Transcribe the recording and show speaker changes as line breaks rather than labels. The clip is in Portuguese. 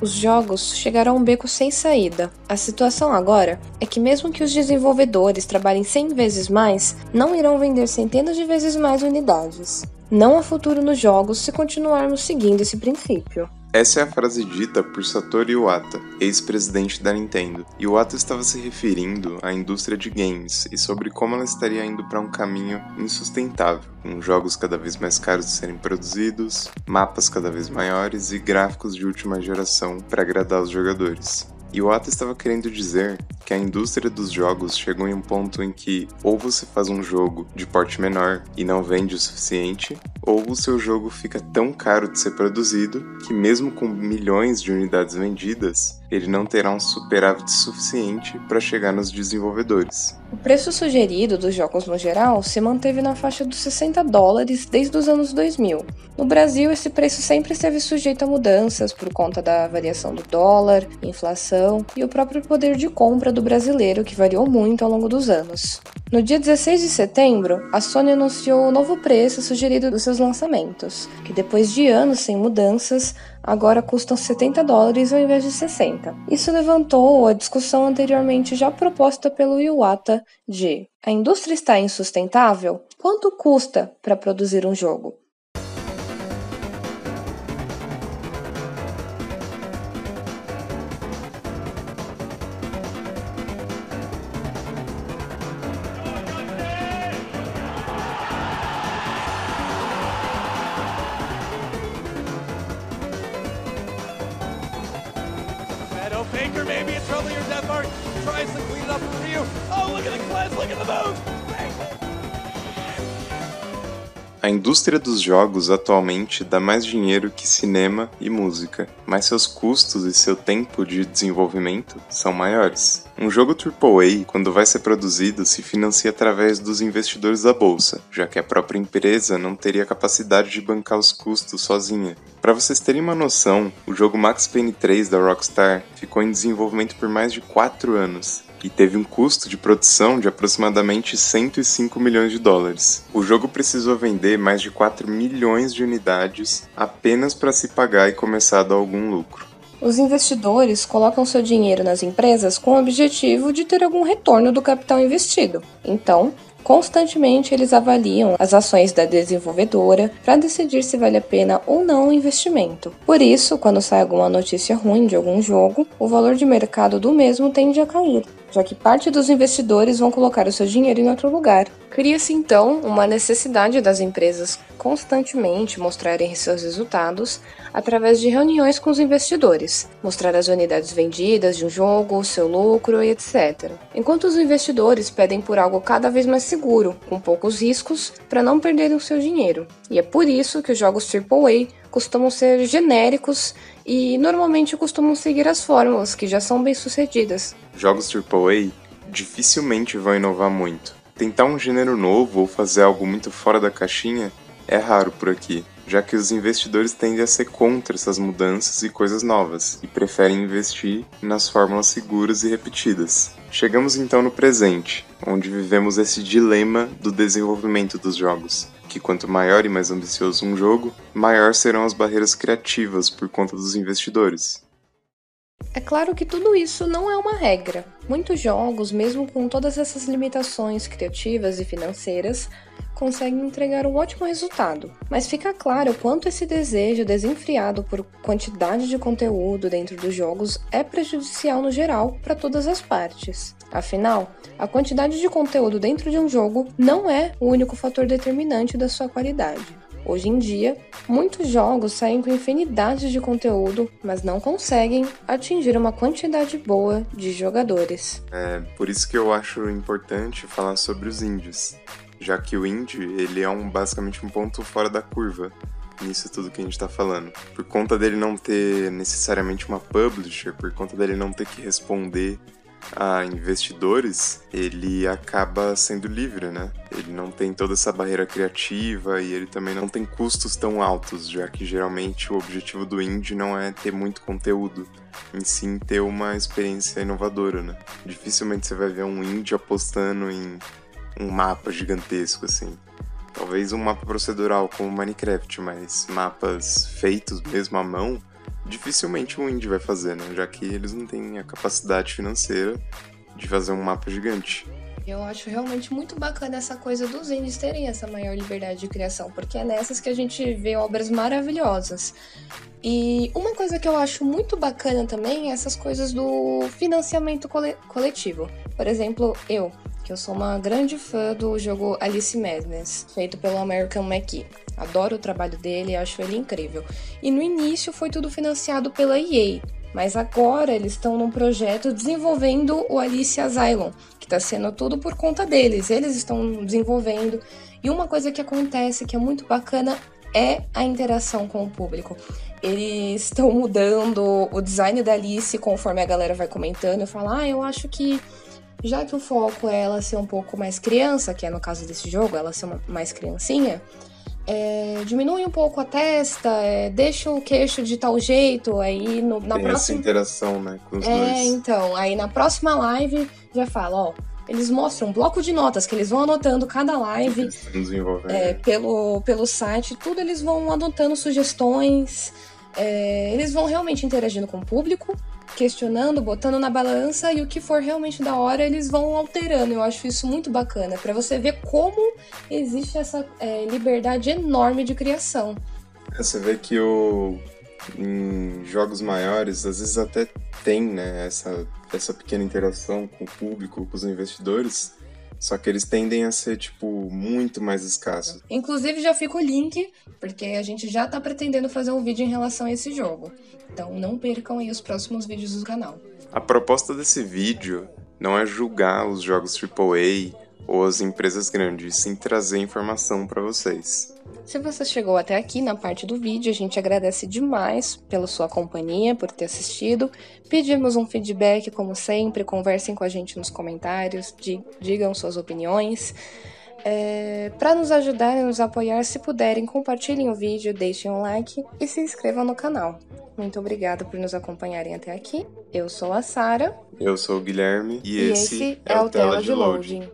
Os jogos chegaram a um beco sem saída. A situação agora é que, mesmo que os desenvolvedores trabalhem 100 vezes mais, não irão vender centenas de vezes mais unidades. Não há futuro nos jogos se continuarmos seguindo esse princípio.
Essa é a frase dita por Satoru Iwata, ex-presidente da Nintendo. Iwata estava se referindo à indústria de games e sobre como ela estaria indo para um caminho insustentável, com jogos cada vez mais caros de serem produzidos, mapas cada vez maiores e gráficos de última geração para agradar os jogadores. Iwata estava querendo dizer que a indústria dos jogos chegou em um ponto em que ou você faz um jogo de porte menor e não vende o suficiente, ou o seu jogo fica tão caro de ser produzido que, mesmo com milhões de unidades vendidas, ele não terá um superávit suficiente para chegar nos desenvolvedores.
O preço sugerido dos jogos no geral se manteve na faixa dos 60 dólares desde os anos 2000. No Brasil, esse preço sempre esteve sujeito a mudanças por conta da variação do dólar, inflação e o próprio poder de compra do brasileiro, que variou muito ao longo dos anos. No dia 16 de setembro, a Sony anunciou o novo preço sugerido dos seus lançamentos, que depois de anos sem mudanças, agora custam 70 dólares ao invés de 60. Isso levantou a discussão anteriormente já proposta pelo Iwata de: a indústria está insustentável? Quanto custa para produzir um jogo? Faker, maybe it's trouble your death mark. Tries to clean it up for Ryu. Oh, look at the cleanse, look at the move.
A indústria dos jogos atualmente dá mais dinheiro que cinema e música, mas seus custos e seu tempo de desenvolvimento são maiores. Um jogo AAA, quando vai ser produzido, se financia através dos investidores da bolsa, já que a própria empresa não teria capacidade de bancar os custos sozinha. Para vocês terem uma noção, o jogo Max Payne 3 da Rockstar ficou em desenvolvimento por mais de 4 anos e teve um custo de produção de aproximadamente 105 milhões de dólares. O jogo precisou vender mais de 4 milhões de unidades apenas para se pagar e começar a dar algum lucro.
Os investidores colocam seu dinheiro nas empresas com o objetivo de ter algum retorno do capital investido. Então, Constantemente eles avaliam as ações da desenvolvedora para decidir se vale a pena ou não o investimento. Por isso, quando sai alguma notícia ruim de algum jogo, o valor de mercado do mesmo tende a cair, já que parte dos investidores vão colocar o seu dinheiro em outro lugar. Cria-se então uma necessidade das empresas constantemente mostrarem seus resultados através de reuniões com os investidores, mostrar as unidades vendidas de um jogo, seu lucro e etc. Enquanto os investidores pedem por algo cada vez mais seguro, com poucos riscos, para não perderem o seu dinheiro. E é por isso que os jogos AAA costumam ser genéricos e normalmente costumam seguir as fórmulas que já são bem sucedidas.
Jogos AAA dificilmente vão inovar muito. Tentar um gênero novo ou fazer algo muito fora da caixinha é raro por aqui, já que os investidores tendem a ser contra essas mudanças e coisas novas e preferem investir nas fórmulas seguras e repetidas. Chegamos então no presente, onde vivemos esse dilema do desenvolvimento dos jogos, que quanto maior e mais ambicioso um jogo, maior serão as barreiras criativas por conta dos investidores.
É claro que tudo isso não é uma regra. Muitos jogos, mesmo com todas essas limitações criativas e financeiras, conseguem entregar um ótimo resultado. Mas fica claro o quanto esse desejo desenfreado por quantidade de conteúdo dentro dos jogos é prejudicial no geral para todas as partes. Afinal, a quantidade de conteúdo dentro de um jogo não é o único fator determinante da sua qualidade. Hoje em dia, muitos jogos saem com infinidade de conteúdo, mas não conseguem atingir uma quantidade boa de jogadores.
É por isso que eu acho importante falar sobre os indies, já que o indie ele é um, basicamente um ponto fora da curva nisso tudo que a gente está falando. Por conta dele não ter necessariamente uma publisher, por conta dele não ter que responder a investidores, ele acaba sendo livre, né? Ele não tem toda essa barreira criativa e ele também não tem custos tão altos, já que geralmente o objetivo do indie não é ter muito conteúdo, em sim ter uma experiência inovadora, né? Dificilmente você vai ver um indie apostando em um mapa gigantesco assim. Talvez um mapa procedural como Minecraft, mas mapas feitos mesmo à mão dificilmente o indie vai fazer, né? Já que eles não têm a capacidade financeira de fazer um mapa gigante.
Eu acho realmente muito bacana essa coisa dos indies terem essa maior liberdade de criação, porque é nessas que a gente vê obras maravilhosas. E uma coisa que eu acho muito bacana também é essas coisas do financiamento cole coletivo. Por exemplo, eu, que eu sou uma grande fã do jogo Alice Madness, feito pelo American McKee. Adoro o trabalho dele, acho ele incrível. E no início foi tudo financiado pela EA, mas agora eles estão num projeto desenvolvendo o Alice Asylum, que está sendo tudo por conta deles. Eles estão desenvolvendo. E uma coisa que acontece que é muito bacana é a interação com o público. Eles estão mudando o design da Alice conforme a galera vai comentando. Eu falo, ah, eu acho que já que o foco é ela ser um pouco mais criança, que é no caso desse jogo, ela ser uma, mais criancinha, é, diminui um pouco a testa, é, deixa o queixo de tal jeito, aí no, na
Tem
próxima.
essa interação, né, com os
é,
dois.
então, aí na próxima live já fala, ó. Eles mostram um bloco de notas que eles vão anotando cada live é, pelo, pelo site, tudo eles vão anotando sugestões, é, eles vão realmente interagindo com o público, questionando, botando na balança e o que for realmente da hora eles vão alterando. Eu acho isso muito bacana para você ver como existe essa é, liberdade enorme de criação.
É, Você vê que o em jogos maiores, às vezes até tem, né, essa, essa pequena interação com o público, com os investidores, só que eles tendem a ser, tipo, muito mais escassos.
Inclusive já fica o link, porque a gente já tá pretendendo fazer um vídeo em relação a esse jogo. Então não percam aí os próximos vídeos do canal.
A proposta desse vídeo não é julgar os jogos AAA ou as empresas grandes, sim trazer informação para vocês.
Se você chegou até aqui na parte do vídeo, a gente agradece demais pela sua companhia, por ter assistido. Pedimos um feedback, como sempre, conversem com a gente nos comentários, di- digam suas opiniões. É, para nos ajudar e nos apoiar, se puderem, compartilhem o vídeo, deixem um like e se inscrevam no canal. Muito obrigada por nos acompanharem até aqui. Eu sou a Sara
Eu sou o Guilherme e,
e esse é o Tela de Loading.